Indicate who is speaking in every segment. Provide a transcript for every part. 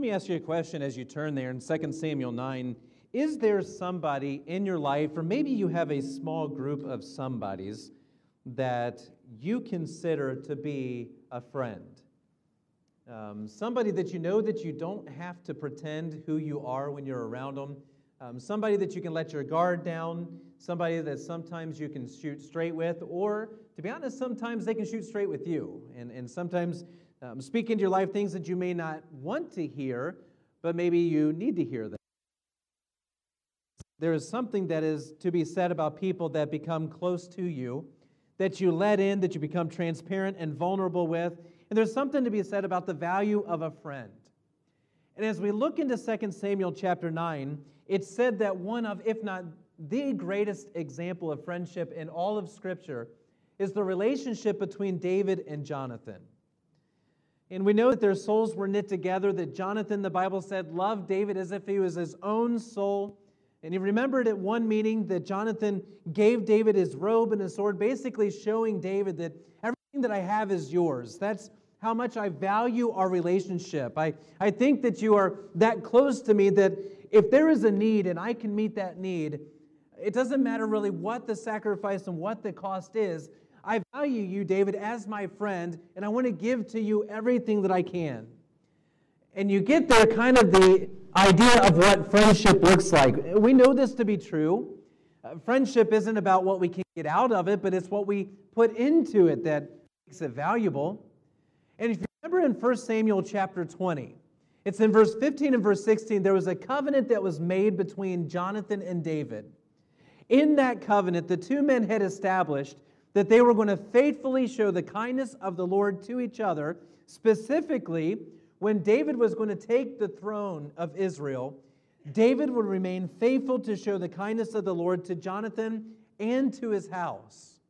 Speaker 1: Let me ask you a question as you turn there in 2 Samuel 9. Is there somebody in your life, or maybe you have a small group of somebodies that you consider to be a friend? Um, somebody that you know that you don't have to pretend who you are when you're around them. Um, somebody that you can let your guard down. Somebody that sometimes you can shoot straight with. Or, to be honest, sometimes they can shoot straight with you. And, and sometimes um, speak into your life things that you may not want to hear, but maybe you need to hear them. There is something that is to be said about people that become close to you, that you let in, that you become transparent and vulnerable with and there's something to be said about the value of a friend. And as we look into 2 Samuel chapter 9, it's said that one of, if not the greatest example of friendship in all of Scripture is the relationship between David and Jonathan. And we know that their souls were knit together, that Jonathan, the Bible said, loved David as if he was his own soul. And he remembered at one meeting that Jonathan gave David his robe and his sword, basically showing David that everything that I have is yours. That's how much I value our relationship. I, I think that you are that close to me that if there is a need and I can meet that need, it doesn't matter really what the sacrifice and what the cost is. I value you, David, as my friend, and I want to give to you everything that I can. And you get there kind of the idea of what friendship looks like. We know this to be true. Uh, friendship isn't about what we can get out of it, but it's what we put into it that makes it valuable. And if you remember in 1 Samuel chapter 20, it's in verse 15 and verse 16, there was a covenant that was made between Jonathan and David. In that covenant, the two men had established that they were going to faithfully show the kindness of the Lord to each other, specifically when David was going to take the throne of Israel. David would remain faithful to show the kindness of the Lord to Jonathan and to his house.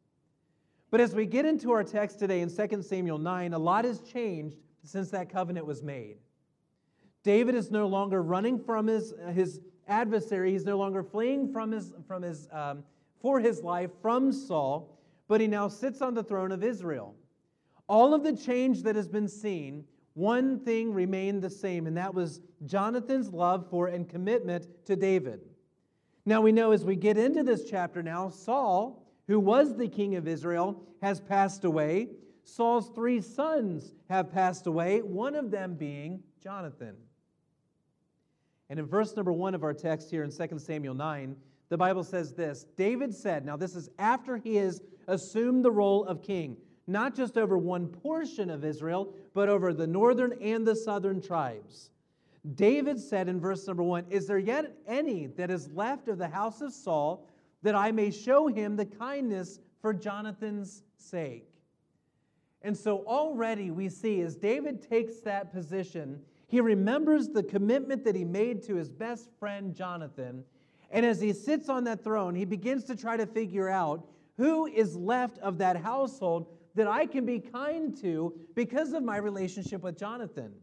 Speaker 1: But as we get into our text today in 2 Samuel 9, a lot has changed since that covenant was made. David is no longer running from his, his adversary. He's no longer fleeing from his, from his, um, for his life from Saul, but he now sits on the throne of Israel. All of the change that has been seen, one thing remained the same, and that was Jonathan's love for and commitment to David. Now we know as we get into this chapter now, Saul who was the king of Israel, has passed away. Saul's three sons have passed away, one of them being Jonathan. And in verse number one of our text here in 2 Samuel 9, the Bible says this David said, now this is after he has assumed the role of king, not just over one portion of Israel, but over the northern and the southern tribes. David said in verse number one, Is there yet any that is left of the house of Saul that I may show him the kindness for Jonathan's sake. And so already we see as David takes that position, he remembers the commitment that he made to his best friend Jonathan. And as he sits on that throne, he begins to try to figure out who is left of that household that I can be kind to because of my relationship with Jonathan.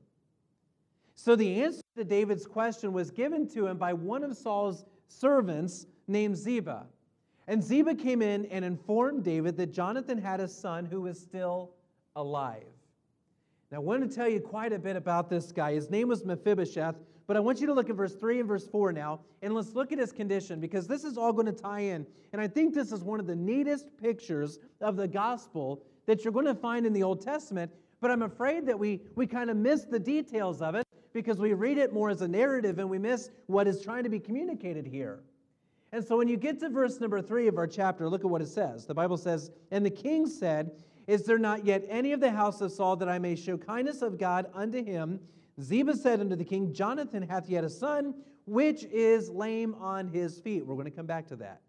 Speaker 1: So the answer to David's question was given to him by one of Saul's servants named Ziba. And Ziba came in and informed David that Jonathan had a son who was still alive. Now, I want to tell you quite a bit about this guy. His name was Mephibosheth, but I want you to look at verse 3 and verse 4 now, and let's look at his condition because this is all going to tie in. And I think this is one of the neatest pictures of the gospel that you're going to find in the Old Testament, but I'm afraid that we, we kind of miss the details of it because we read it more as a narrative and we miss what is trying to be communicated here. And so when you get to verse number three of our chapter, look at what it says. The Bible says, And the king said, Is there not yet any of the house of Saul that I may show kindness of God unto him? Ziba said unto the king, Jonathan hath yet a son, which is lame on his feet. We're going to come back to that.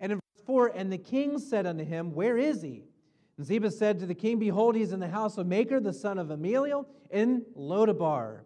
Speaker 1: And in verse 4, And the king said unto him, Where is he? And Ziba said to the king, Behold, he's in the house of Machir, the son of Ammiel, in Lodabar.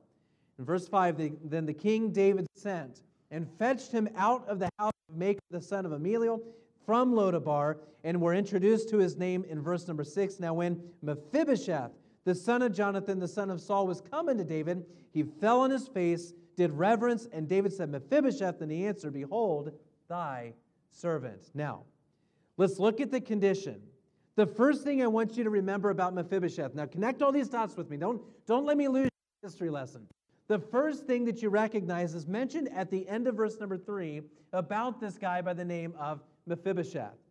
Speaker 1: In verse 5, then the king David sent and fetched him out of the house of Machir, the son of Ammiel, from Lodabar, and were introduced to his name in verse number six. Now, when Mephibosheth, the son of Jonathan, the son of Saul, was coming to David, he fell on his face, did reverence, and David said, Mephibosheth, and he answered, Behold, thy servant. Now, let's look at the condition. The first thing I want you to remember about Mephibosheth. Now, connect all these dots with me. Don't, don't let me lose your history lesson. the first thing that you recognize is mentioned at the end of verse number three about this guy by the name of Mephibosheth.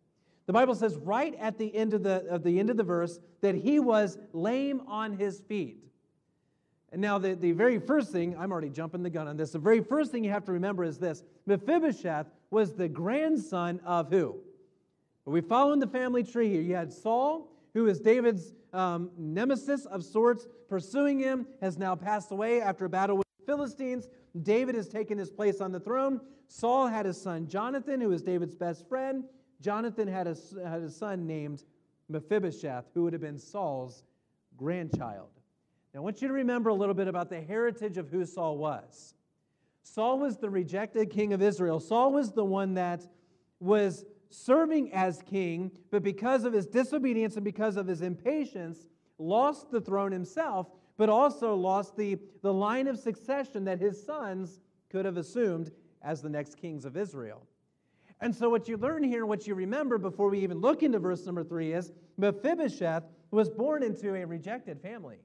Speaker 1: The Bible says right at the end of the, of the end of the verse that he was lame on his feet. And now, the, the very first thing, I'm already jumping the gun on this. The very first thing you have to remember is this Mephibosheth was the grandson of who? we follow in the family tree here. You had Saul, who is David's um, nemesis of sorts, pursuing him, has now passed away after a battle with the Philistines. David has taken his place on the throne. Saul had a son, Jonathan, who was David's best friend. Jonathan had a, had a son named Mephibosheth, who would have been Saul's grandchild. Now, I want you to remember a little bit about the heritage of who Saul was. Saul was the rejected king of Israel. Saul was the one that was serving as king, but because of his disobedience and because of his impatience, lost the throne himself, but also lost the, the line of succession that his sons could have assumed as the next kings of Israel. And so, what you learn here, what you remember before we even look into verse number three is Mephibosheth was born into a rejected family.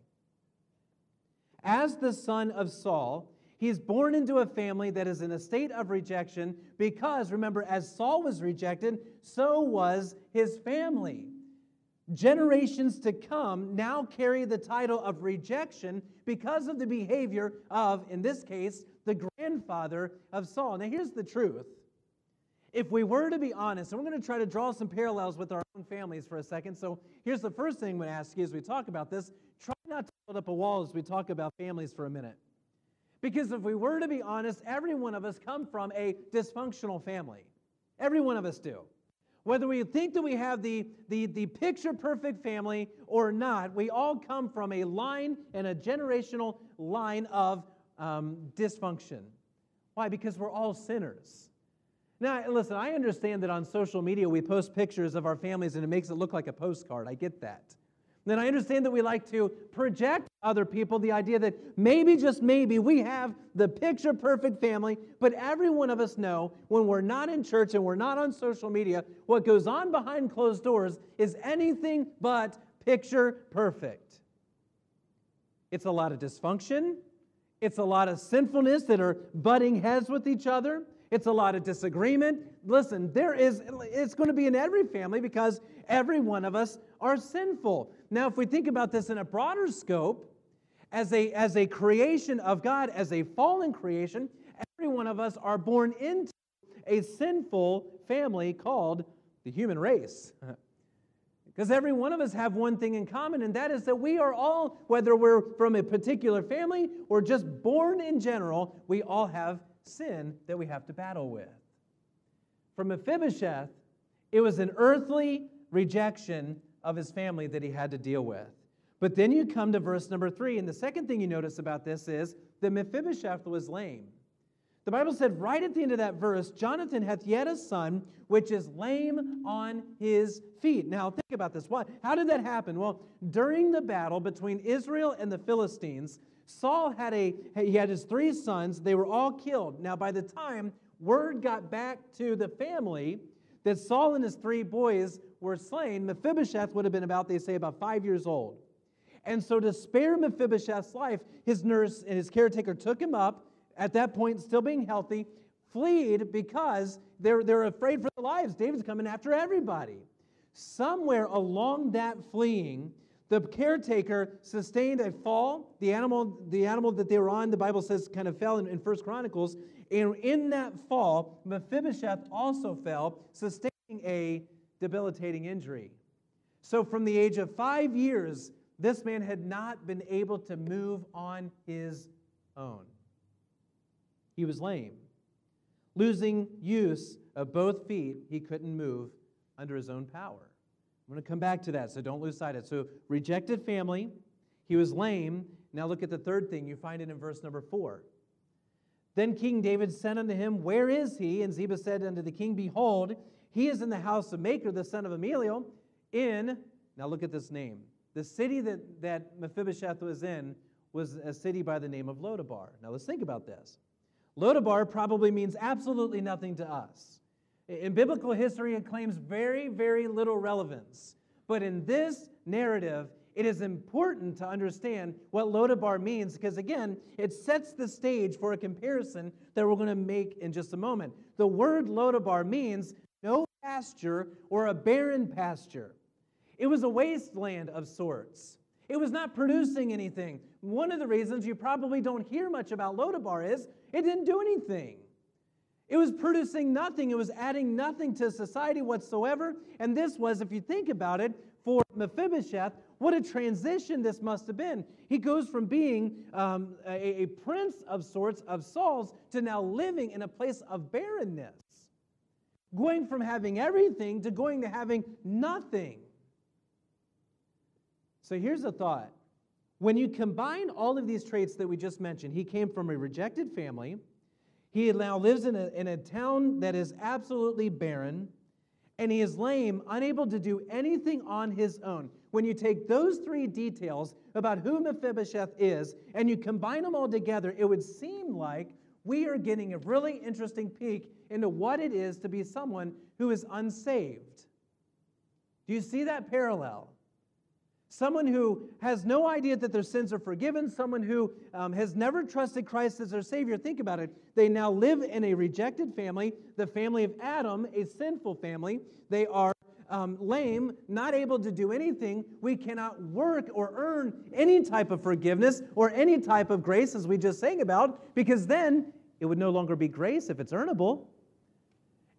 Speaker 1: As the son of Saul, he's born into a family that is in a state of rejection because, remember, as Saul was rejected, so was his family. Generations to come now carry the title of rejection because of the behavior of, in this case, the grandfather of Saul. Now, here's the truth. If we were to be honest, and we're going to try to draw some parallels with our own families for a second. So, here's the first thing I'm going to ask you as we talk about this try not to build up a wall as we talk about families for a minute. Because if we were to be honest, every one of us come from a dysfunctional family. Every one of us do. Whether we think that we have the, the, the picture perfect family or not, we all come from a line and a generational line of um, dysfunction. Why? Because we're all sinners. Now, listen, I understand that on social media we post pictures of our families and it makes it look like a postcard. I get that. Then I understand that we like to project other people the idea that maybe, just maybe, we have the picture perfect family, but every one of us know when we're not in church and we're not on social media, what goes on behind closed doors is anything but picture perfect. It's a lot of dysfunction, it's a lot of sinfulness that are butting heads with each other. It's a lot of disagreement. Listen, there is it's going to be in every family because every one of us are sinful. Now, if we think about this in a broader scope, as a, as a creation of God, as a fallen creation, every one of us are born into a sinful family called the human race. Because every one of us have one thing in common, and that is that we are all, whether we're from a particular family or just born in general, we all have sin that we have to battle with. For Mephibosheth, it was an earthly rejection of his family that he had to deal with. But then you come to verse number three, and the second thing you notice about this is that Mephibosheth was lame. The Bible said right at the end of that verse, Jonathan hath yet a son, which is lame on his feet. Now, think about this. What, how did that happen? Well, during the battle between Israel and the Philistines, Saul had a he had his three sons. They were all killed. Now, by the time word got back to the family that Saul and his three boys were slain, Mephibosheth would have been about, they say, about five years old. And so, to spare Mephibosheth's life, his nurse and his caretaker took him up, at that point, still being healthy, fled because they're, they're afraid for their lives. David's coming after everybody. Somewhere along that fleeing, the caretaker sustained a fall. The animal, the animal that they were on, the Bible says, kind of fell in, in First Chronicles. And in that fall, Mephibosheth also fell, sustaining a debilitating injury. So, from the age of five years, this man had not been able to move on his own. He was lame. Losing use of both feet, he couldn't move under his own power. I'm going to come back to that, so don't lose sight of it. So, rejected family, he was lame. Now, look at the third thing. You find it in verse number four. Then King David said unto him, Where is he? And Ziba said unto the king, Behold, he is in the house of Machir, the son of Ammiel, in, now look at this name. The city that, that Mephibosheth was in was a city by the name of Lodabar. Now let's think about this. Lodabar probably means absolutely nothing to us. In biblical history, it claims very, very little relevance. But in this narrative, it is important to understand what Lodabar means because, again, it sets the stage for a comparison that we're going to make in just a moment. The word Lodabar means no pasture or a barren pasture, it was a wasteland of sorts. It was not producing anything. One of the reasons you probably don't hear much about Lodabar is it didn't do anything. It was producing nothing. It was adding nothing to society whatsoever. And this was, if you think about it, for Mephibosheth, what a transition this must have been. He goes from being um, a, a prince of sorts of Saul's to now living in a place of barrenness. Going from having everything to going to having nothing. So here's a thought. When you combine all of these traits that we just mentioned, he came from a rejected family. He now lives in a, in a town that is absolutely barren, and he is lame, unable to do anything on his own. When you take those three details about who Mephibosheth is and you combine them all together, it would seem like we are getting a really interesting peek into what it is to be someone who is unsaved. Do you see that parallel? Someone who has no idea that their sins are forgiven, someone who um, has never trusted Christ as their Savior. Think about it. They now live in a rejected family, the family of Adam, a sinful family. They are um, lame, not able to do anything. We cannot work or earn any type of forgiveness or any type of grace, as we just sang about, because then it would no longer be grace if it's earnable.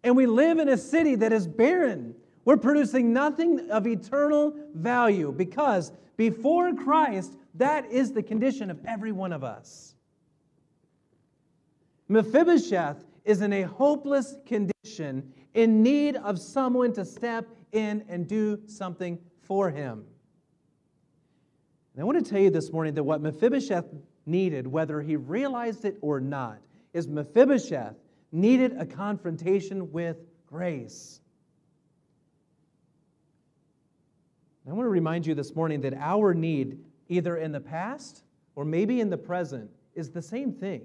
Speaker 1: And we live in a city that is barren. We're producing nothing of eternal value because before Christ, that is the condition of every one of us. Mephibosheth is in a hopeless condition, in need of someone to step in and do something for him. And I want to tell you this morning that what Mephibosheth needed, whether he realized it or not, is Mephibosheth needed a confrontation with grace. I want to remind you this morning that our need, either in the past or maybe in the present, is the same thing.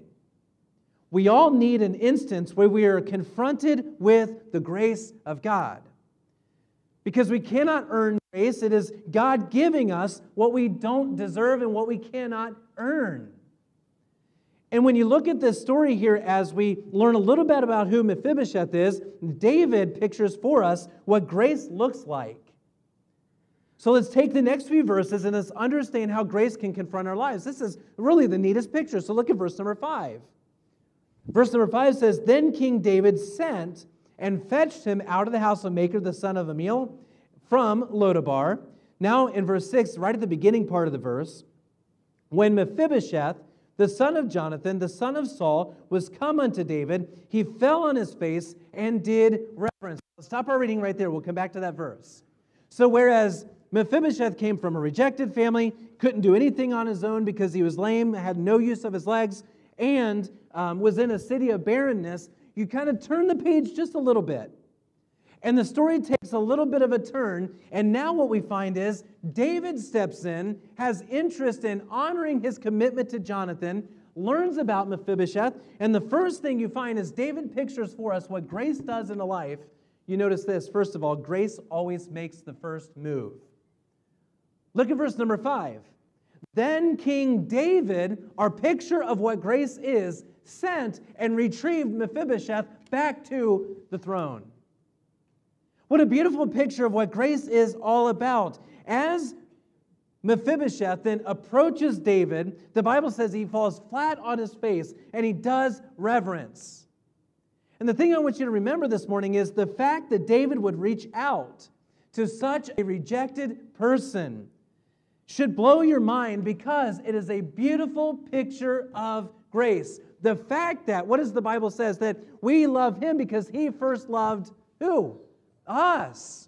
Speaker 1: We all need an instance where we are confronted with the grace of God. Because we cannot earn grace, it is God giving us what we don't deserve and what we cannot earn. And when you look at this story here, as we learn a little bit about who Mephibosheth is, David pictures for us what grace looks like. So let's take the next few verses and let's understand how grace can confront our lives. This is really the neatest picture. So look at verse number five. Verse number five says, Then King David sent and fetched him out of the house of Machir, the son of Ammiel, from Lodabar. Now, in verse six, right at the beginning part of the verse, when Mephibosheth, the son of Jonathan, the son of Saul, was come unto David, he fell on his face and did reverence. Stop our reading right there. We'll come back to that verse. So, whereas Mephibosheth came from a rejected family, couldn't do anything on his own because he was lame, had no use of his legs, and um, was in a city of barrenness. You kind of turn the page just a little bit. And the story takes a little bit of a turn. And now what we find is David steps in, has interest in honoring his commitment to Jonathan, learns about Mephibosheth. And the first thing you find is David pictures for us what grace does in a life. You notice this first of all, grace always makes the first move. Look at verse number five. Then King David, our picture of what grace is, sent and retrieved Mephibosheth back to the throne. What a beautiful picture of what grace is all about. As Mephibosheth then approaches David, the Bible says he falls flat on his face and he does reverence. And the thing I want you to remember this morning is the fact that David would reach out to such a rejected person should blow your mind because it is a beautiful picture of grace. The fact that, what does the Bible says? That we love him because he first loved who? Us.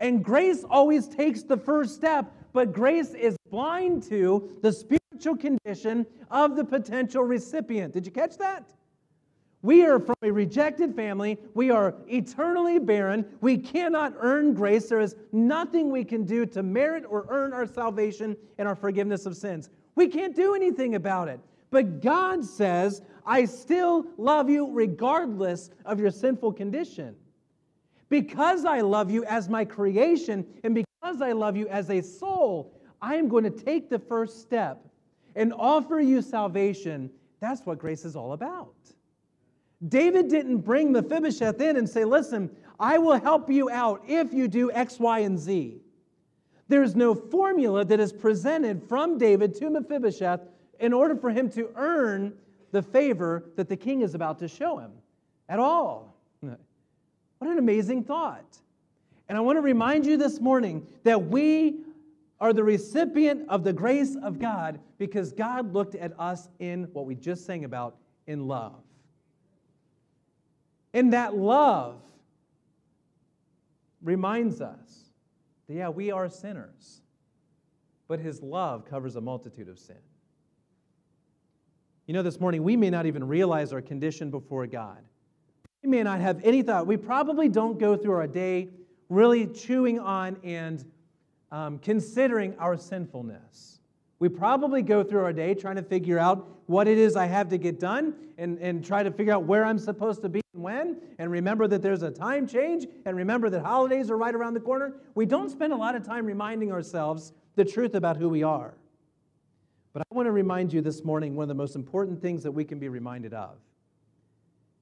Speaker 1: And grace always takes the first step, but grace is blind to the spiritual condition of the potential recipient. Did you catch that? We are from a rejected family. We are eternally barren. We cannot earn grace. There is nothing we can do to merit or earn our salvation and our forgiveness of sins. We can't do anything about it. But God says, I still love you regardless of your sinful condition. Because I love you as my creation and because I love you as a soul, I am going to take the first step and offer you salvation. That's what grace is all about. David didn't bring Mephibosheth in and say, Listen, I will help you out if you do X, Y, and Z. There's no formula that is presented from David to Mephibosheth in order for him to earn the favor that the king is about to show him at all. What an amazing thought. And I want to remind you this morning that we are the recipient of the grace of God because God looked at us in what we just sang about in love. And that love reminds us that, yeah, we are sinners, but his love covers a multitude of sin. You know, this morning, we may not even realize our condition before God. We may not have any thought. We probably don't go through our day really chewing on and um, considering our sinfulness. We probably go through our day trying to figure out what it is I have to get done and, and try to figure out where I'm supposed to be and when, and remember that there's a time change, and remember that holidays are right around the corner. We don't spend a lot of time reminding ourselves the truth about who we are. But I want to remind you this morning one of the most important things that we can be reminded of.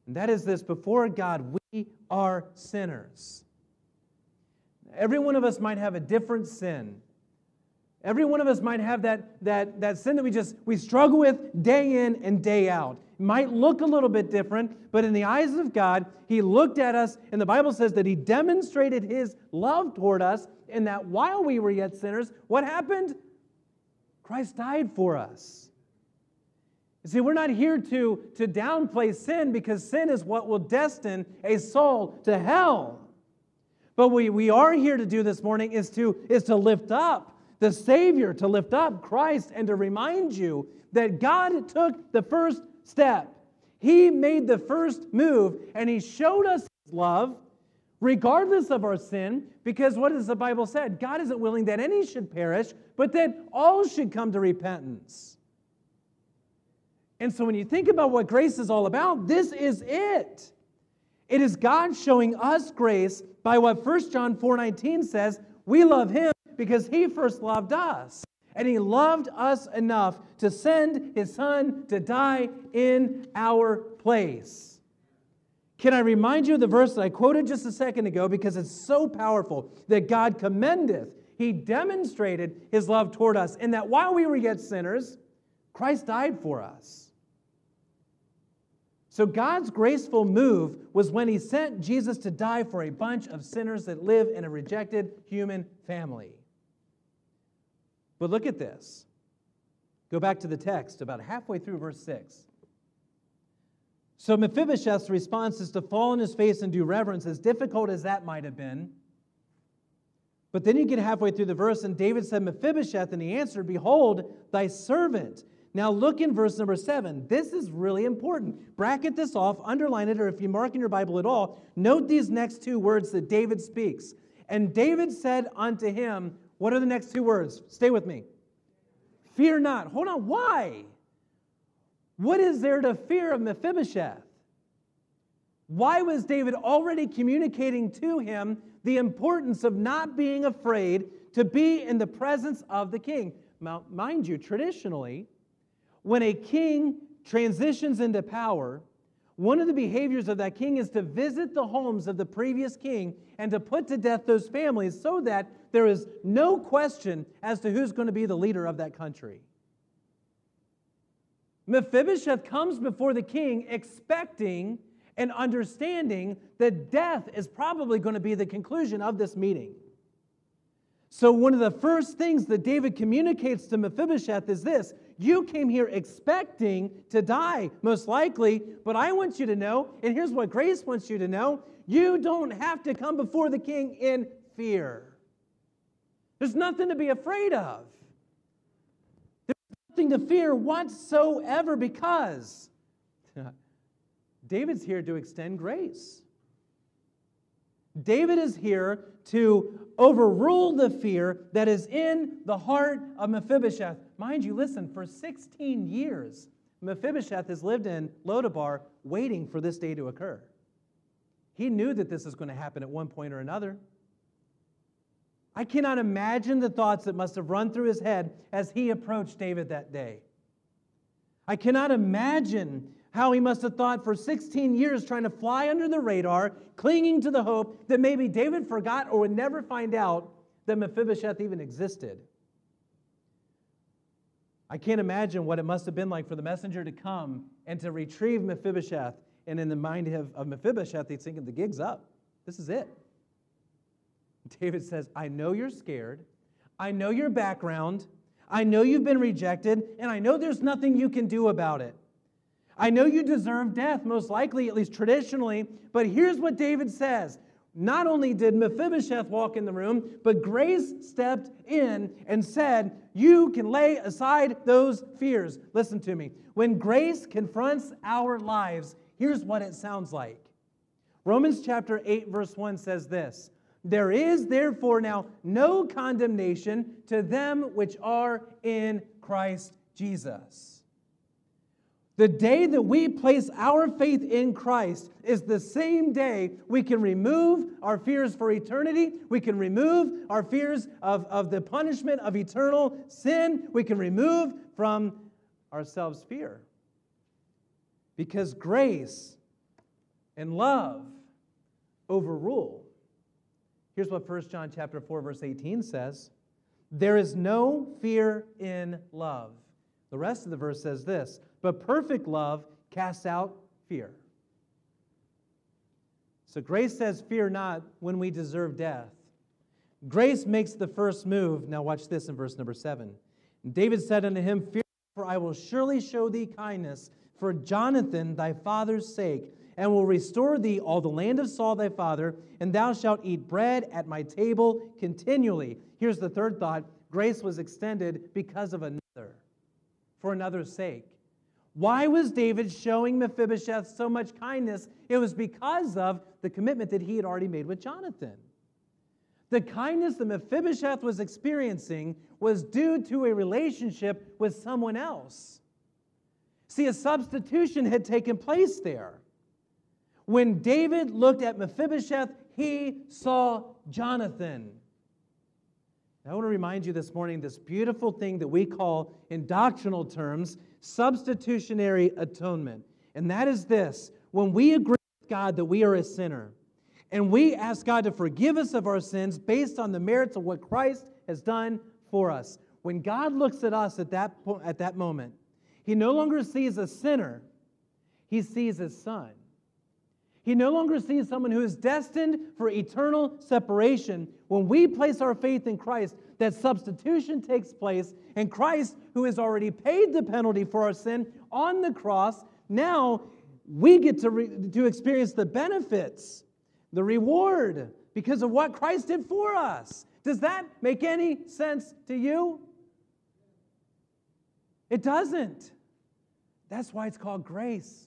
Speaker 1: And that is this before God, we are sinners. Every one of us might have a different sin. Every one of us might have that, that, that sin that we just we struggle with day in and day out. It might look a little bit different, but in the eyes of God, He looked at us, and the Bible says that He demonstrated His love toward us, and that while we were yet sinners, what happened? Christ died for us. You see, we're not here to, to downplay sin because sin is what will destine a soul to hell. But what we are here to do this morning is to, is to lift up the Savior, to lift up Christ, and to remind you that God took the first step. He made the first move, and He showed us His love regardless of our sin, because what does the Bible said? God isn't willing that any should perish, but that all should come to repentance. And so when you think about what grace is all about, this is it. It is God showing us grace by what 1 John 4:19 says, we love him because he first loved us. And he loved us enough to send his son to die in our place. Can I remind you of the verse that I quoted just a second ago because it's so powerful that God commendeth, he demonstrated his love toward us, in that while we were yet sinners, Christ died for us. So, God's graceful move was when He sent Jesus to die for a bunch of sinners that live in a rejected human family. But look at this. Go back to the text, about halfway through verse 6. So Mephibosheth's response is to fall on his face and do reverence, as difficult as that might have been. But then you get halfway through the verse, and David said, Mephibosheth, and he answered, Behold, thy servant. Now look in verse number seven. This is really important. Bracket this off, underline it, or if you mark in your Bible at all, note these next two words that David speaks. And David said unto him, What are the next two words? Stay with me. Fear not. Hold on, why? What is there to fear of Mephibosheth? Why was David already communicating to him the importance of not being afraid to be in the presence of the king? Now, mind you, traditionally, when a king transitions into power, one of the behaviors of that king is to visit the homes of the previous king and to put to death those families so that there is no question as to who's going to be the leader of that country. Mephibosheth comes before the king expecting and understanding that death is probably going to be the conclusion of this meeting. So, one of the first things that David communicates to Mephibosheth is this You came here expecting to die, most likely, but I want you to know, and here's what Grace wants you to know you don't have to come before the king in fear. There's nothing to be afraid of. There's nothing to fear whatsoever because David's here to extend grace. David is here to overrule the fear that is in the heart of Mephibosheth. Mind you, listen, for 16 years, Mephibosheth has lived in Lodabar waiting for this day to occur. He knew that this was going to happen at one point or another. I cannot imagine the thoughts that must have run through his head as he approached David that day. I cannot imagine how he must have thought for 16 years trying to fly under the radar, clinging to the hope that maybe David forgot or would never find out that Mephibosheth even existed. I can't imagine what it must have been like for the messenger to come and to retrieve Mephibosheth. And in the mind of, Mephibosheth, he's thinking, the gig's up. This is it. David says, I know you're scared. I know your background. I know you've been rejected. And I know there's nothing you can do about it. I know you deserve death, most likely, at least traditionally. But here's what David says Not only did Mephibosheth walk in the room, but grace stepped in and said, You can lay aside those fears. Listen to me. When grace confronts our lives, here's what it sounds like. Romans chapter 8, verse 1 says this there is therefore now no condemnation to them which are in Christ Jesus. The day that we place our faith in Christ is the same day we can remove our fears for eternity. We can remove our fears of, of the punishment of eternal sin. We can remove from ourselves fear. Because grace and love overrule Here's what 1 John chapter 4 verse 18 says. There is no fear in love. The rest of the verse says this, but perfect love casts out fear. So grace says, Fear not when we deserve death. Grace makes the first move. Now, watch this in verse number seven. David said unto him, Fear, not, for I will surely show thee kindness for Jonathan thy father's sake, and will restore thee all the land of Saul thy father, and thou shalt eat bread at my table continually. Here's the third thought grace was extended because of another, for another's sake. Why was David showing Mephibosheth so much kindness? It was because of the commitment that he had already made with Jonathan. The kindness that Mephibosheth was experiencing was due to a relationship with someone else. See, a substitution had taken place there. When David looked at Mephibosheth, he saw Jonathan. I want to remind you this morning this beautiful thing that we call, in doctrinal terms, substitutionary atonement. And that is this when we agree with God that we are a sinner, and we ask God to forgive us of our sins based on the merits of what Christ has done for us. When God looks at us at that, po- at that moment, He no longer sees a sinner, He sees His Son. He no longer sees someone who is destined for eternal separation. When we place our faith in Christ, that substitution takes place, and Christ, who has already paid the penalty for our sin on the cross, now we get to, re- to experience the benefits, the reward, because of what Christ did for us. Does that make any sense to you? It doesn't. That's why it's called grace.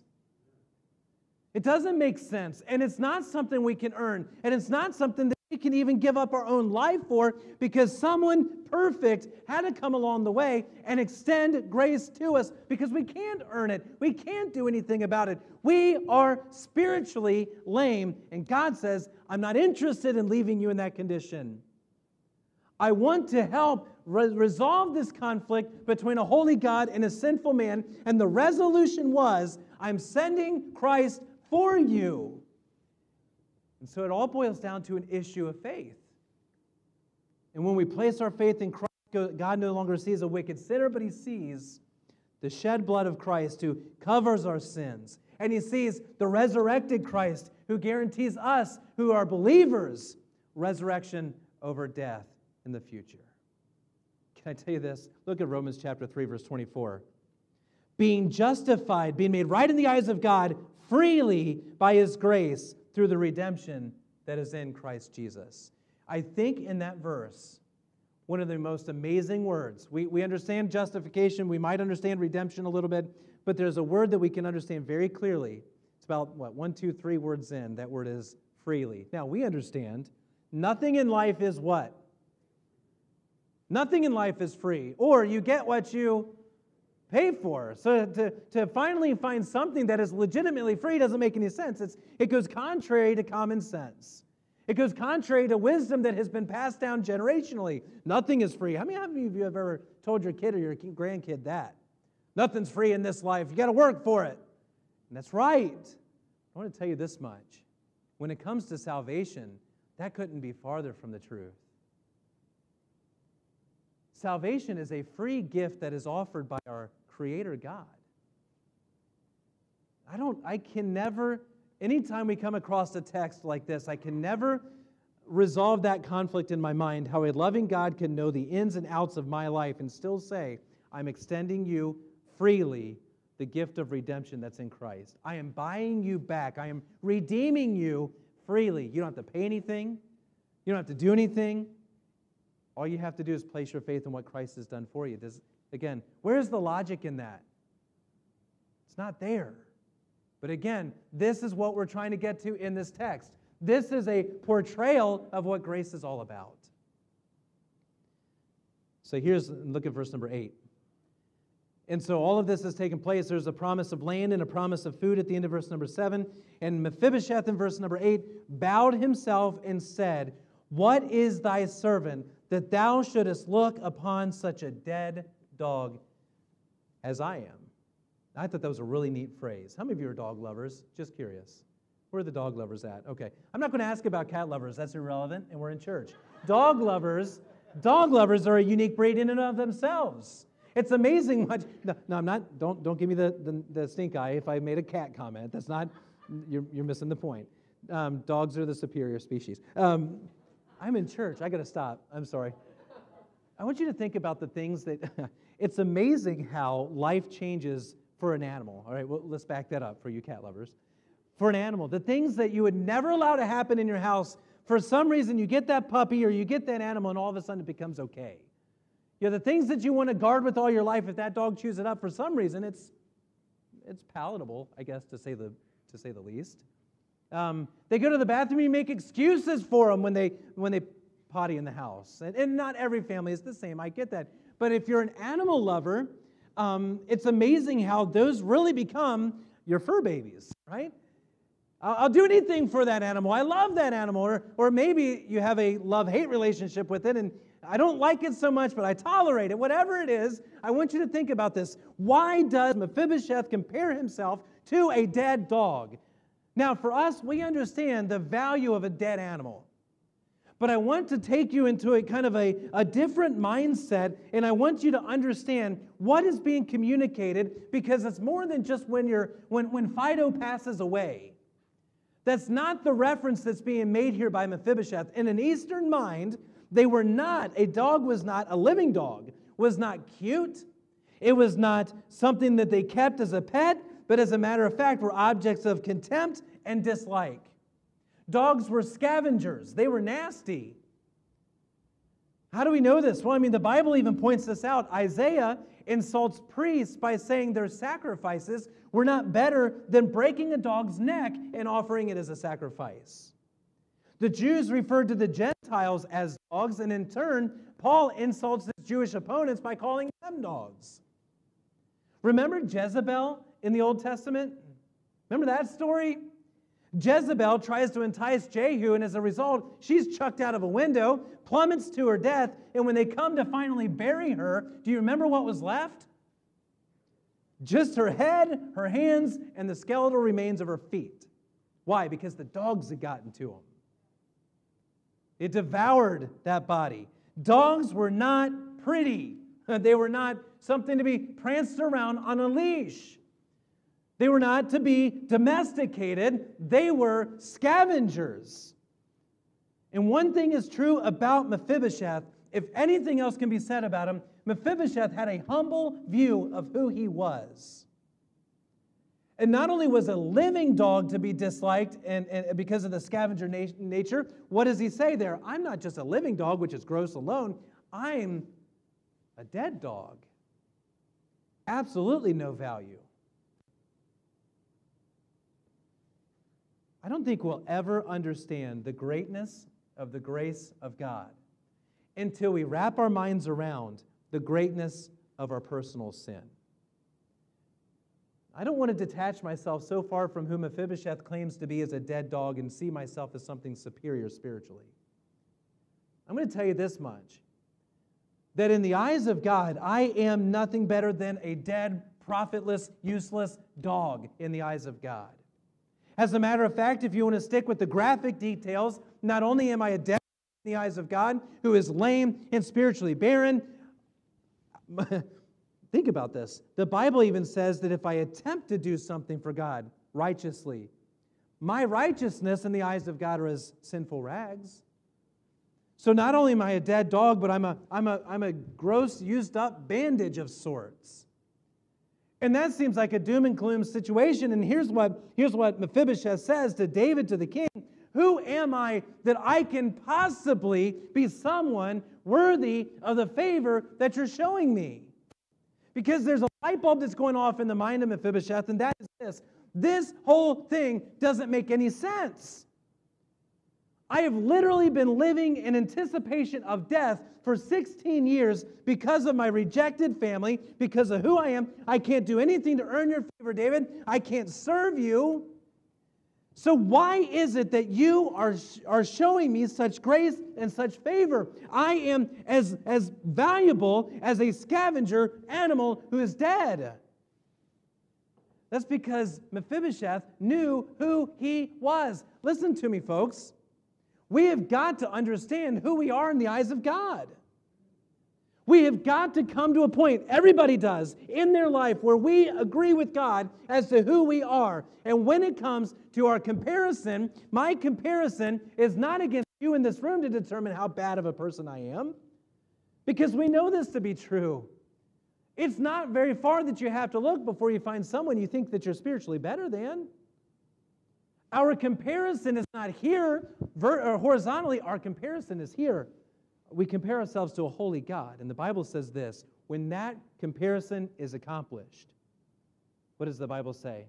Speaker 1: It doesn't make sense. And it's not something we can earn. And it's not something that we can even give up our own life for because someone perfect had to come along the way and extend grace to us because we can't earn it. We can't do anything about it. We are spiritually lame. And God says, I'm not interested in leaving you in that condition. I want to help re- resolve this conflict between a holy God and a sinful man. And the resolution was I'm sending Christ for you. And so it all boils down to an issue of faith. And when we place our faith in Christ, God no longer sees a wicked sinner, but he sees the shed blood of Christ who covers our sins. And he sees the resurrected Christ who guarantees us, who are believers, resurrection over death in the future. Can I tell you this? Look at Romans chapter 3, verse 24. Being justified, being made right in the eyes of God freely by his grace through the redemption that is in Christ Jesus. I think in that verse, one of the most amazing words. We, we understand justification, we might understand redemption a little bit, but there's a word that we can understand very clearly. It's about, what, one, two, three words in. That word is freely. Now, we understand nothing in life is what? Nothing in life is free. Or you get what you pay for. So to, to finally find something that is legitimately free doesn't make any sense. It's, it goes contrary to common sense. It goes contrary to wisdom that has been passed down generationally. Nothing is free. How many of you have ever told your kid or your grandkid that? Nothing's free in this life. You got to work for it. And that's right. I want to tell you this much. When it comes to salvation, that couldn't be farther from the truth. Salvation is a free gift that is offered by our Creator God. I don't, I can never, anytime we come across a text like this, I can never resolve that conflict in my mind how a loving God can know the ins and outs of my life and still say, I'm extending you freely the gift of redemption that's in Christ. I am buying you back. I am redeeming you freely. You don't have to pay anything, you don't have to do anything. All you have to do is place your faith in what Christ has done for you. Does, again, where's the logic in that? It's not there. But again, this is what we're trying to get to in this text. This is a portrayal of what grace is all about. So here's, look at verse number eight. And so all of this has taken place. There's a promise of land and a promise of food at the end of verse number seven. And Mephibosheth in verse number eight bowed himself and said, What is thy servant that thou shouldest look upon such a dead dog as I am. I thought that was a really neat phrase. How many of you are dog lovers? Just curious. Where are the dog lovers at? Okay. I'm not going to ask about cat lovers. That's irrelevant, and we're in church. Dog lovers, dog lovers are a unique breed in and of themselves. It's amazing what. No, no I'm not. Don't don't give me the, the, the, stink eye if I made a cat comment. That's not. You're, you're missing the point. Um, dogs are the superior species. Um, I'm in church. I got to stop. I'm sorry. I want you to think about the things that it's amazing how life changes for an animal. All right, well, let's back that up for you cat lovers. For an animal, the things that you would never allow to happen in your house, for some reason you get that puppy or you get that animal and all of a sudden it becomes okay. You know, the things that you want to guard with all your life, if that dog chews it up for some reason, it's it's palatable, I guess, to say the to say the least. Um, they go to the bathroom, you make excuses for them when they, when they potty in the house. And, and not every family is the same, I get that. But if you're an animal lover, um, it's amazing how those really become your fur babies, right? I'll, do anything for that animal. I love that animal. Or, or maybe you have a love hate relationship with it and I don't like it so much, but I tolerate it. Whatever it is, I want you to think about this. Why does Mephibosheth compare himself to a dead dog? Now, for us, we understand the value of a dead animal. But I want to take you into a kind of a, a different mindset, and I want you to understand what is being communicated because it's more than just when, you're, when, when Fido passes away. That's not the reference that's being made here by Mephibosheth. In an Eastern mind, they were not, a dog was not, a living dog was not cute. It was not something that they kept as a pet but as a matter of fact were objects of contempt and dislike. Dogs were scavengers, they were nasty. How do we know this? Well, I mean, the Bible even points this out. Isaiah insults priests by saying their sacrifices were not better than breaking a dog's neck and offering it as a sacrifice. The Jews referred to the Gentiles as dogs, and in turn, Paul insults his Jewish opponents by calling them dogs. Remember Jezebel in the Old Testament? Remember that story? Jezebel tries to entice Jehu, and as a result, she's chucked out of a window, plummets to her death, and when they come to finally bury her, do you remember what was left? Just her head, her hands, and the skeletal remains of her feet. Why? Because the dogs had gotten to them. It devoured that body. Dogs were not pretty, they were not something to be pranced around on a leash. They were not to be domesticated, they were scavengers. And one thing is true about Mephibosheth, if anything else can be said about him, Mephibosheth had a humble view of who he was. And not only was a living dog to be disliked and, and because of the scavenger na- nature, what does he say there? I'm not just a living dog, which is gross alone, I'm a dead dog. Absolutely no value. I don't think we'll ever understand the greatness of the grace of God until we wrap our minds around the greatness of our personal sin. I don't want to detach myself so far from whom Mephibosheth claims to be as a dead dog and see myself as something superior spiritually. I'm going to tell you this much that in the eyes of God, I am nothing better than a dead, profitless, useless dog in the eyes of God. As a matter of fact, if you want to stick with the graphic details, not only am I a dead in the eyes of God who is lame and spiritually barren, think about this. The Bible even says that if I attempt to do something for God righteously, my righteousness in the eyes of God are as sinful rags. So not only am I a dead dog, but I'm a, I'm a, I'm a gross, used up bandage of sorts. And that seems like a doom and gloom situation. And here's what, here's what Mephibosheth says to David, to the king Who am I that I can possibly be someone worthy of the favor that you're showing me? Because there's a light bulb that's going off in the mind of Mephibosheth, and that is this this whole thing doesn't make any sense. I have literally been living in anticipation of death for 16 years because of my rejected family, because of who I am. I can't do anything to earn your favor, David. I can't serve you. So, why is it that you are, are showing me such grace and such favor? I am as, as valuable as a scavenger animal who is dead. That's because Mephibosheth knew who he was. Listen to me, folks. We have got to understand who we are in the eyes of God. We have got to come to a point, everybody does, in their life where we agree with God as to who we are. And when it comes to our comparison, my comparison is not against you in this room to determine how bad of a person I am, because we know this to be true. It's not very far that you have to look before you find someone you think that you're spiritually better than. Our comparison is not here ver- horizontally, our comparison is here. We compare ourselves to a holy God. And the Bible says this when that comparison is accomplished, what does the Bible say?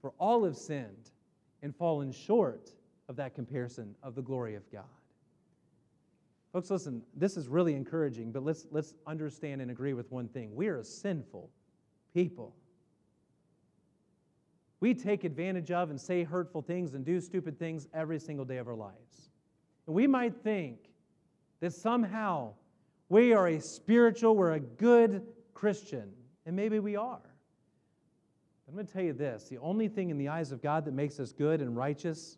Speaker 1: For all have sinned and fallen short of that comparison of the glory of God. Folks, listen, this is really encouraging, but let's, let's understand and agree with one thing. We are a sinful people. We take advantage of and say hurtful things and do stupid things every single day of our lives. And we might think that somehow we are a spiritual, we're a good Christian, and maybe we are. I'm going to tell you this the only thing in the eyes of God that makes us good and righteous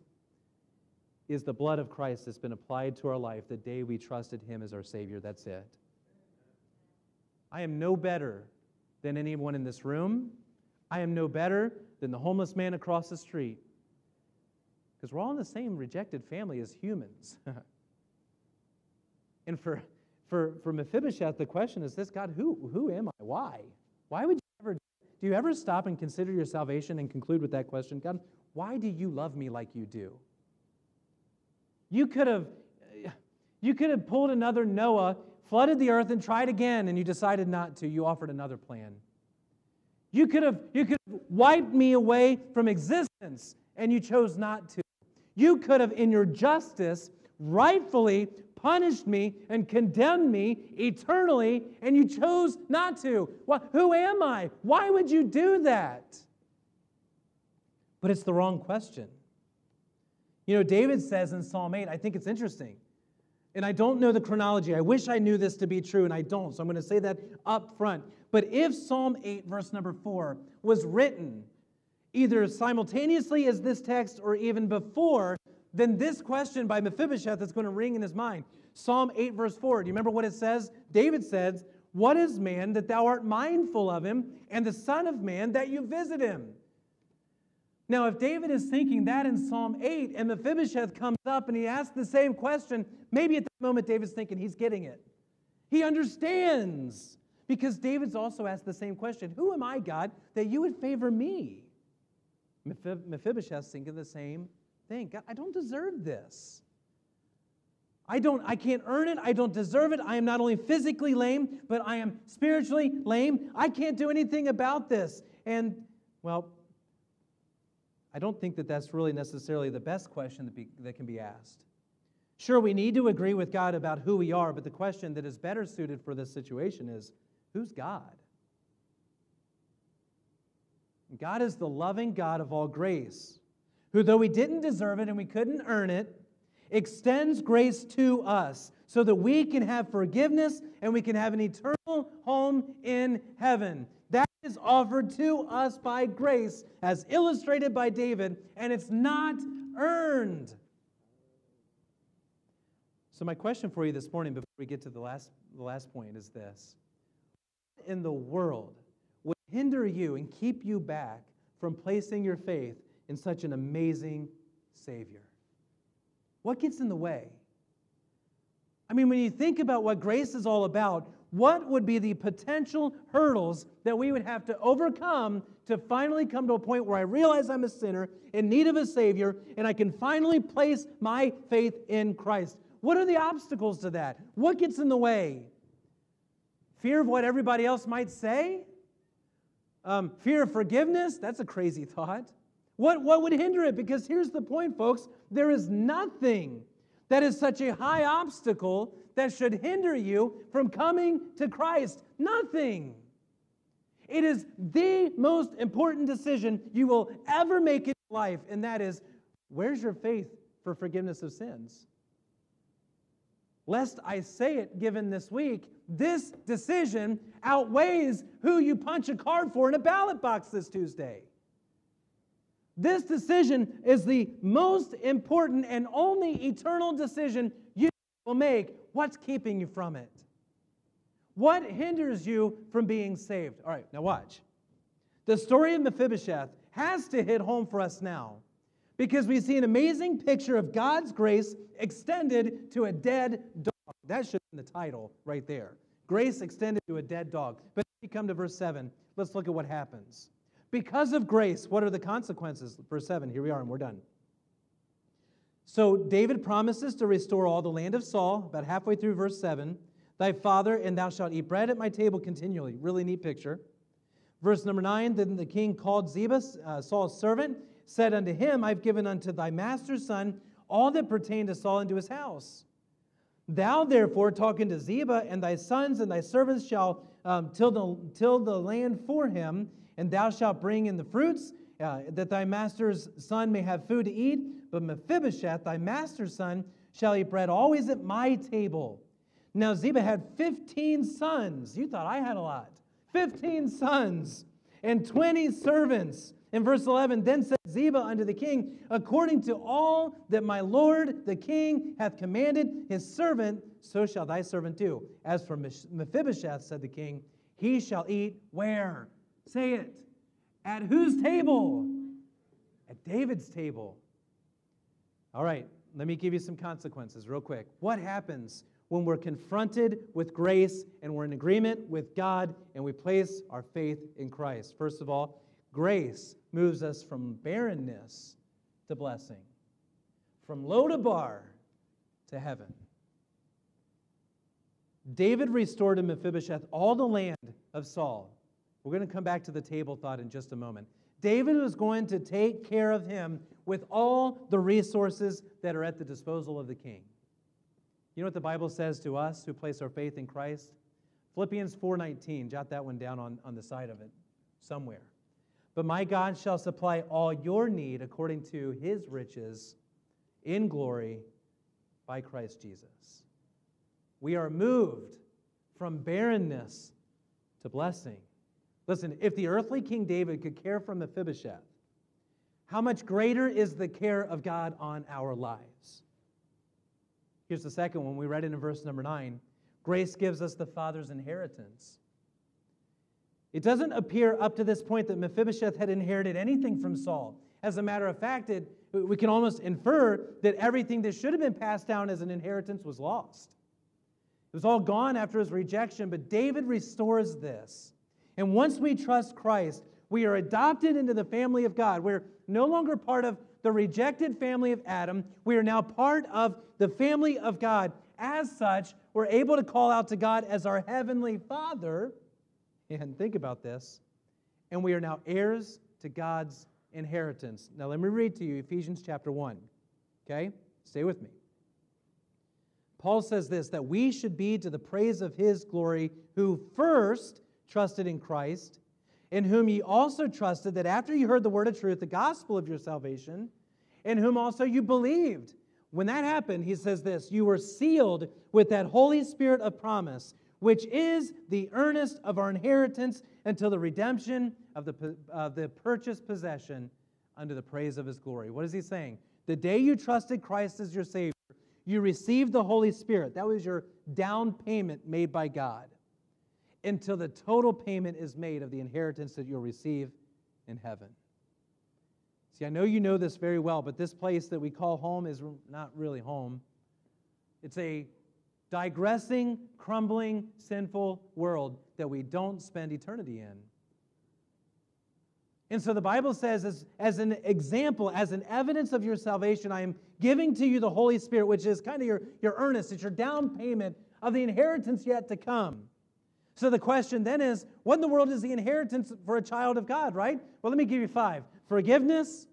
Speaker 1: is the blood of Christ that's been applied to our life the day we trusted Him as our Savior. That's it. I am no better than anyone in this room. I am no better than the homeless man across the street. Because we're all in the same rejected family as humans. and for, for, for Mephibosheth, the question is this God, who, who am I? Why? Why would you ever, do you ever stop and consider your salvation and conclude with that question? God, why do you love me like you do? You could have, you could have pulled another Noah, flooded the earth, and tried again, and you decided not to. You offered another plan. You could have you could have wiped me away from existence and you chose not to. You could have in your justice rightfully punished me and condemned me eternally and you chose not to. Well, who am I? Why would you do that? But it's the wrong question. You know, David says in Psalm 8, I think it's interesting. And I don't know the chronology. I wish I knew this to be true, and I don't. So I'm going to say that up front. But if Psalm 8, verse number 4, was written either simultaneously as this text or even before, then this question by Mephibosheth is going to ring in his mind. Psalm 8, verse 4. Do you remember what it says? David says, What is man that thou art mindful of him, and the Son of Man that you visit him? Now, if David is thinking that in Psalm 8 and Mephibosheth comes up and he asks the same question, maybe at that moment David's thinking he's getting it. He understands because David's also asked the same question Who am I, God, that you would favor me? Mephibosheth's thinking the same thing. God, I don't deserve this. I don't I can't earn it. I don't deserve it. I am not only physically lame, but I am spiritually lame. I can't do anything about this. And well, I don't think that that's really necessarily the best question that, be, that can be asked. Sure, we need to agree with God about who we are, but the question that is better suited for this situation is Who's God? God is the loving God of all grace, who, though we didn't deserve it and we couldn't earn it, extends grace to us so that we can have forgiveness and we can have an eternal home in heaven. That is offered to us by grace, as illustrated by David, and it's not earned. So, my question for you this morning, before we get to the last, the last point, is this in the world would hinder you and keep you back from placing your faith in such an amazing Savior? What gets in the way? I mean, when you think about what grace is all about, what would be the potential hurdles that we would have to overcome to finally come to a point where I realize I'm a sinner in need of a Savior and I can finally place my faith in Christ? What are the obstacles to that? What gets in the way? Fear of what everybody else might say? Um, fear of forgiveness? That's a crazy thought. What, what would hinder it? Because here's the point, folks there is nothing that is such a high obstacle that should hinder you from coming to Christ. Nothing. It is the most important decision you will ever make in life, and that is where's your faith for forgiveness of sins? Lest I say it given this week, this decision outweighs who you punch a card for in a ballot box this Tuesday. This decision is the most important and only eternal decision you will make. What's keeping you from it? What hinders you from being saved? All right, now watch. The story of Mephibosheth has to hit home for us now because we see an amazing picture of God's grace extended to a dead dog. That should be in the title right there. Grace extended to a dead dog. But if you come to verse 7, let's look at what happens. Because of grace, what are the consequences? Verse 7, here we are, and we're done. So David promises to restore all the land of Saul, about halfway through verse 7. Thy father and thou shalt eat bread at my table continually. Really neat picture. Verse number 9 Then the king called Ziba, uh, Saul's servant, said unto him, I've given unto thy master's son all that pertained to Saul into his house. Thou therefore, talking to Ziba, and thy sons and thy servants shall um, till, the, till the land for him, and thou shalt bring in the fruits, uh, that thy master's son may have food to eat. But Mephibosheth, thy master's son, shall eat bread always at my table. Now Ziba had 15 sons. You thought I had a lot. 15 sons and 20 servants. In verse 11, then said Ziba unto the king, According to all that my lord the king hath commanded his servant, so shall thy servant do. As for Mephibosheth, said the king, he shall eat where? Say it. At whose table? At David's table. All right, let me give you some consequences real quick. What happens when we're confronted with grace and we're in agreement with God and we place our faith in Christ? First of all, grace moves us from barrenness to blessing, from Lodabar to bar to heaven. David restored to Mephibosheth all the land of Saul we're going to come back to the table thought in just a moment. David was going to take care of him with all the resources that are at the disposal of the king. You know what the Bible says to us who place our faith in Christ? Philippians 4:19, jot that one down on, on the side of it somewhere. But my God shall supply all your need according to his riches in glory by Christ Jesus. We are moved from barrenness to blessing. Listen, if the earthly King David could care for Mephibosheth, how much greater is the care of God on our lives? Here's the second one. We read it in verse number nine. Grace gives us the Father's inheritance. It doesn't appear up to this point that Mephibosheth had inherited anything from Saul. As a matter of fact, it, we can almost infer that everything that should have been passed down as an inheritance was lost. It was all gone after his rejection, but David restores this. And once we trust Christ, we are adopted into the family of God. We're no longer part of the rejected family of Adam. We are now part of the family of God. As such, we're able to call out to God as our heavenly Father. And think about this. And we are now heirs to God's inheritance. Now, let me read to you Ephesians chapter 1. Okay? Stay with me. Paul says this that we should be to the praise of his glory, who first trusted in Christ, in whom ye also trusted, that after you heard the word of truth, the gospel of your salvation, in whom also you believed. When that happened, he says this you were sealed with that Holy Spirit of promise, which is the earnest of our inheritance until the redemption of the, uh, the purchased possession under the praise of his glory. What is he saying? The day you trusted Christ as your Savior, you received the Holy Spirit. That was your down payment made by God until the total payment is made of the inheritance that you'll receive in heaven. See, I know you know this very well, but this place that we call home is not really home. It's a digressing, crumbling, sinful world that we don't spend eternity in. And so the Bible says, as, as an example, as an evidence of your salvation, I am giving to you the Holy Spirit, which is kind of your, your earnest, it's your down payment of the inheritance yet to come. So the question then is, what in the world is the inheritance for a child of God, right? Well, let me give you five forgiveness,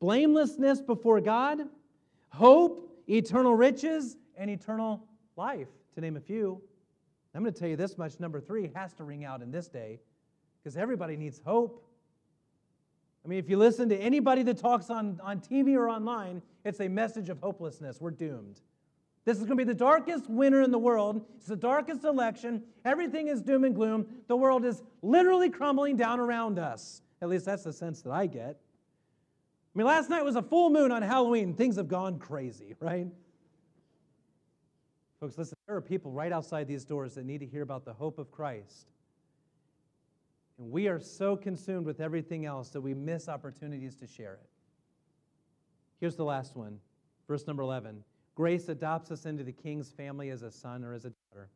Speaker 1: blamelessness before God, hope, eternal riches, and eternal life, to name a few. I'm going to tell you this much number three has to ring out in this day because everybody needs hope. I mean, if you listen to anybody that talks on, on TV or online, it's a message of hopelessness. We're doomed. This is going to be the darkest winter in the world. It's the darkest election. Everything is doom and gloom. The world is literally crumbling down around us. At least that's the sense that I get. I mean, last night was a full moon on Halloween. Things have gone crazy, right? Folks, listen, there are people right outside these doors that need to hear about the hope of Christ. And we are so consumed with everything else that we miss opportunities to share it. Here's the last one, verse number 11. Grace adopts us into the king's family as a son or as a daughter.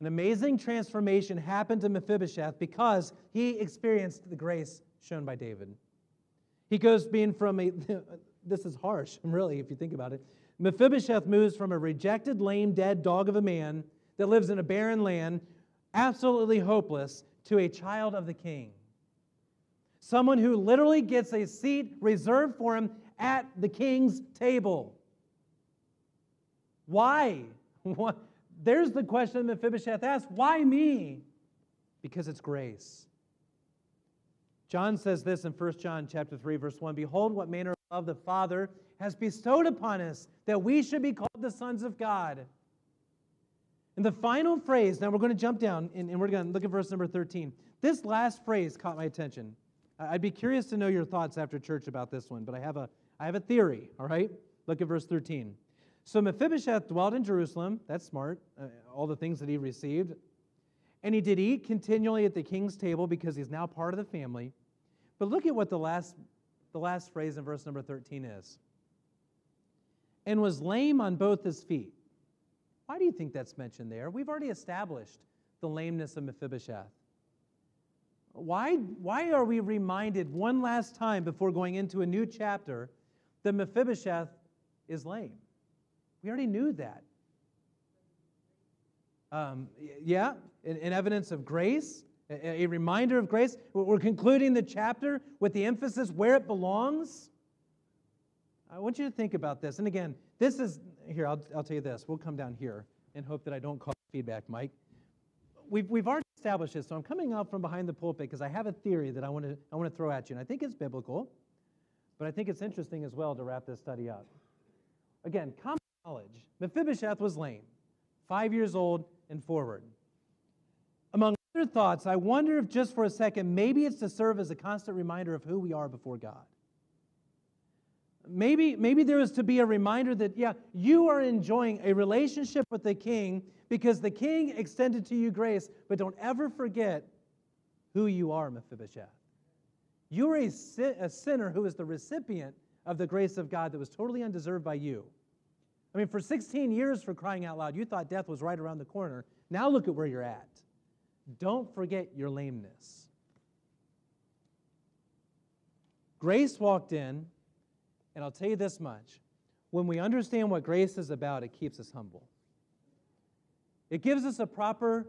Speaker 1: An amazing transformation happened to Mephibosheth because he experienced the grace shown by David. He goes being from a, this is harsh, really, if you think about it. Mephibosheth moves from a rejected, lame, dead dog of a man that lives in a barren land, absolutely hopeless, to a child of the king. Someone who literally gets a seat reserved for him at the king's table. Why? What? There's the question Mephibosheth asked Why me? Because it's grace. John says this in 1 John chapter 3 verse 1 Behold what manner of love the Father has bestowed upon us that we should be called the sons of God. And the final phrase, now we're going to jump down and, and we're going to look at verse number 13. This last phrase caught my attention. I'd be curious to know your thoughts after church about this one, but I have a, I have a theory, all right? Look at verse 13. So Mephibosheth dwelt in Jerusalem. That's smart, uh, all the things that he received. And he did eat continually at the king's table because he's now part of the family. But look at what the last, the last phrase in verse number 13 is and was lame on both his feet. Why do you think that's mentioned there? We've already established the lameness of Mephibosheth. Why, why are we reminded one last time before going into a new chapter that Mephibosheth is lame? We already knew that. Um, yeah, an, evidence of grace, a, a reminder of grace. We're concluding the chapter with the emphasis where it belongs. I want you to think about this. And again, this is, here, I'll, I'll tell you this. We'll come down here and hope that I don't call feedback, Mike. We've, we've already established this, so I'm coming out from behind the pulpit because I have a theory that I want to I want to throw at you, and I think it's biblical, but I think it's interesting as well to wrap this study up. Again, common knowledge. Mephibosheth was lame, five years old and forward. Among other thoughts, I wonder if just for a second, maybe it's to serve as a constant reminder of who we are before God. Maybe, maybe there is to be a reminder that, yeah, you are enjoying a relationship with the king because the king extended to you grace, but don't ever forget who you are, Mephibosheth. You are a, a sinner who is the recipient of the grace of God that was totally undeserved by you. I mean, for 16 years, for crying out loud, you thought death was right around the corner. Now look at where you're at. Don't forget your lameness. Grace walked in and I'll tell you this much when we understand what grace is about, it keeps us humble. It gives us a proper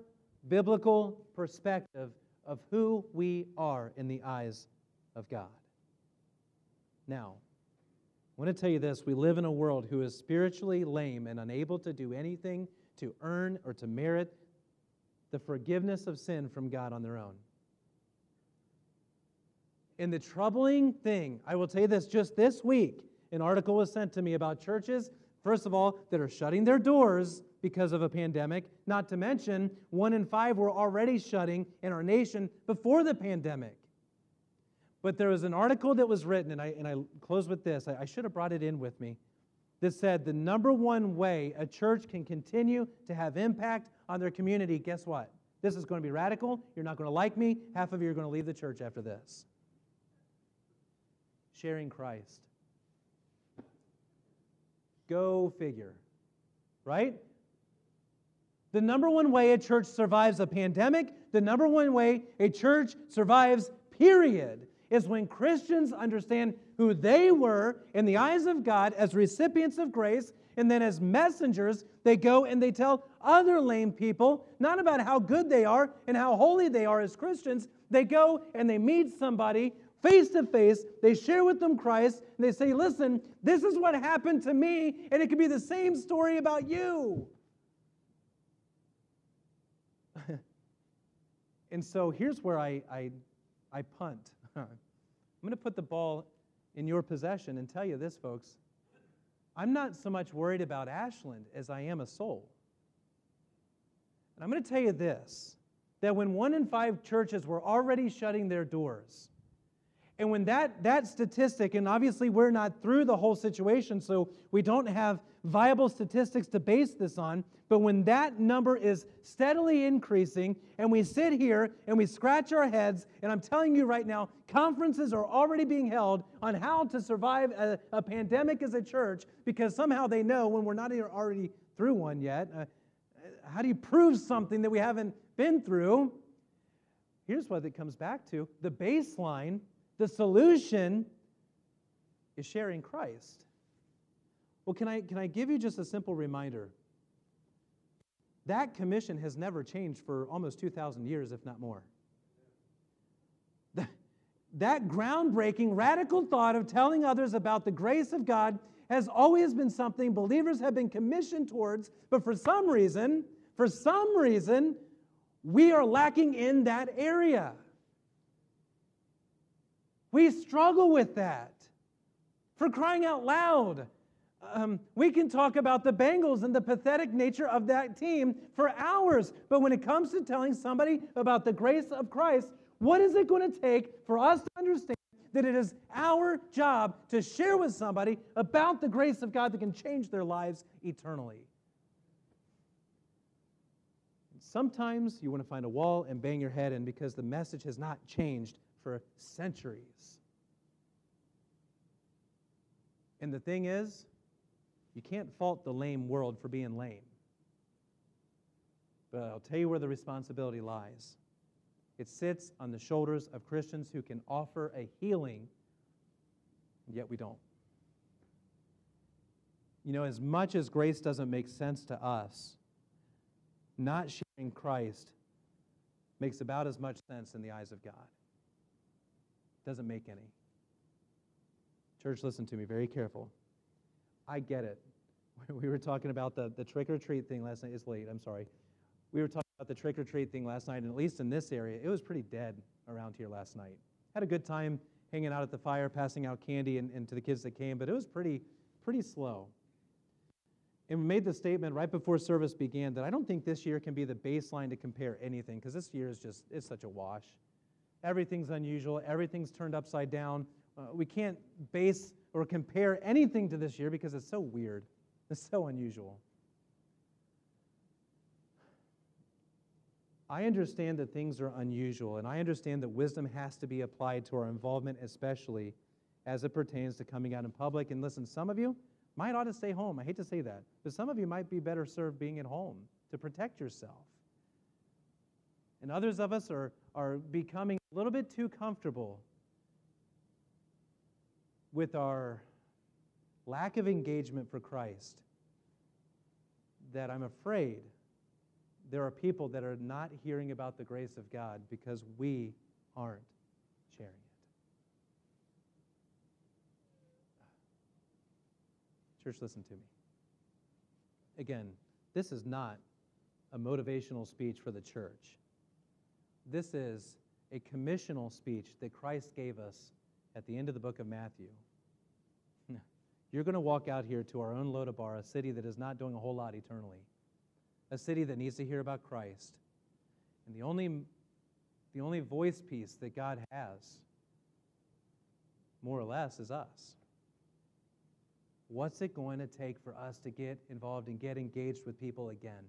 Speaker 1: biblical perspective of who we are in the eyes of God. Now, I want to tell you this we live in a world who is spiritually lame and unable to do anything to earn or to merit the forgiveness of sin from God on their own. And the troubling thing, I will tell you this just this week, an article was sent to me about churches, first of all, that are shutting their doors because of a pandemic, not to mention one in five were already shutting in our nation before the pandemic. But there was an article that was written, and I, and I close with this. I, I should have brought it in with me. That said, the number one way a church can continue to have impact on their community, guess what? This is going to be radical. You're not going to like me. Half of you are going to leave the church after this. Sharing Christ. Go figure. Right? The number one way a church survives a pandemic, the number one way a church survives, period, is when Christians understand who they were in the eyes of God as recipients of grace, and then as messengers, they go and they tell other lame people not about how good they are and how holy they are as Christians. They go and they meet somebody face to face, they share with them Christ, and they say, Listen, this is what happened to me, and it could be the same story about you. and so here's where I, I, I punt. I'm going to put the ball in your possession and tell you this, folks. I'm not so much worried about Ashland as I am a soul. And I'm going to tell you this that when one in five churches were already shutting their doors, and when that, that statistic, and obviously we're not through the whole situation, so we don't have viable statistics to base this on, but when that number is steadily increasing, and we sit here and we scratch our heads, and I'm telling you right now, conferences are already being held on how to survive a, a pandemic as a church because somehow they know when we're not already through one yet. Uh, how do you prove something that we haven't been through? Here's what it comes back to the baseline the solution is sharing Christ. Well, can I, can I give you just a simple reminder? That commission has never changed for almost 2,000 years, if not more. That groundbreaking, radical thought of telling others about the grace of God has always been something believers have been commissioned towards, but for some reason, for some reason, we are lacking in that area. We struggle with that. For crying out loud. Um, we can talk about the Bengals and the pathetic nature of that team for hours, but when it comes to telling somebody about the grace of Christ, what is it going to take for us to understand that it is our job to share with somebody about the grace of God that can change their lives eternally? Sometimes you want to find a wall and bang your head in because the message has not changed for centuries. And the thing is, you can't fault the lame world for being lame. But I'll tell you where the responsibility lies. It sits on the shoulders of Christians who can offer a healing, yet we don't. You know, as much as grace doesn't make sense to us, not sharing Christ makes about as much sense in the eyes of God. Doesn't make any. Church, listen to me very careful. I get it. We were talking about the, the trick or treat thing last night. It's late, I'm sorry. We were talking about the trick or treat thing last night, and at least in this area, it was pretty dead around here last night. Had a good time hanging out at the fire, passing out candy and, and to the kids that came, but it was pretty, pretty slow. And we made the statement right before service began that I don't think this year can be the baseline to compare anything, because this year is just, it's such a wash. Everything's unusual, everything's turned upside down. Uh, we can't base or compare anything to this year because it's so weird, it's so unusual. I understand that things are unusual, and I understand that wisdom has to be applied to our involvement, especially as it pertains to coming out in public. And listen, some of you might ought to stay home. I hate to say that, but some of you might be better served being at home to protect yourself. And others of us are, are becoming a little bit too comfortable with our lack of engagement for Christ that I'm afraid there are people that are not hearing about the grace of God because we aren't sharing it. Church, listen to me. Again, this is not a motivational speech for the church. This is a commissional speech that Christ gave us at the end of the book of Matthew. You're going to walk out here to our own Lodabar, a city that is not doing a whole lot eternally, a city that needs to hear about Christ. And the only, the only voice piece that God has, more or less, is us. What's it going to take for us to get involved and get engaged with people again?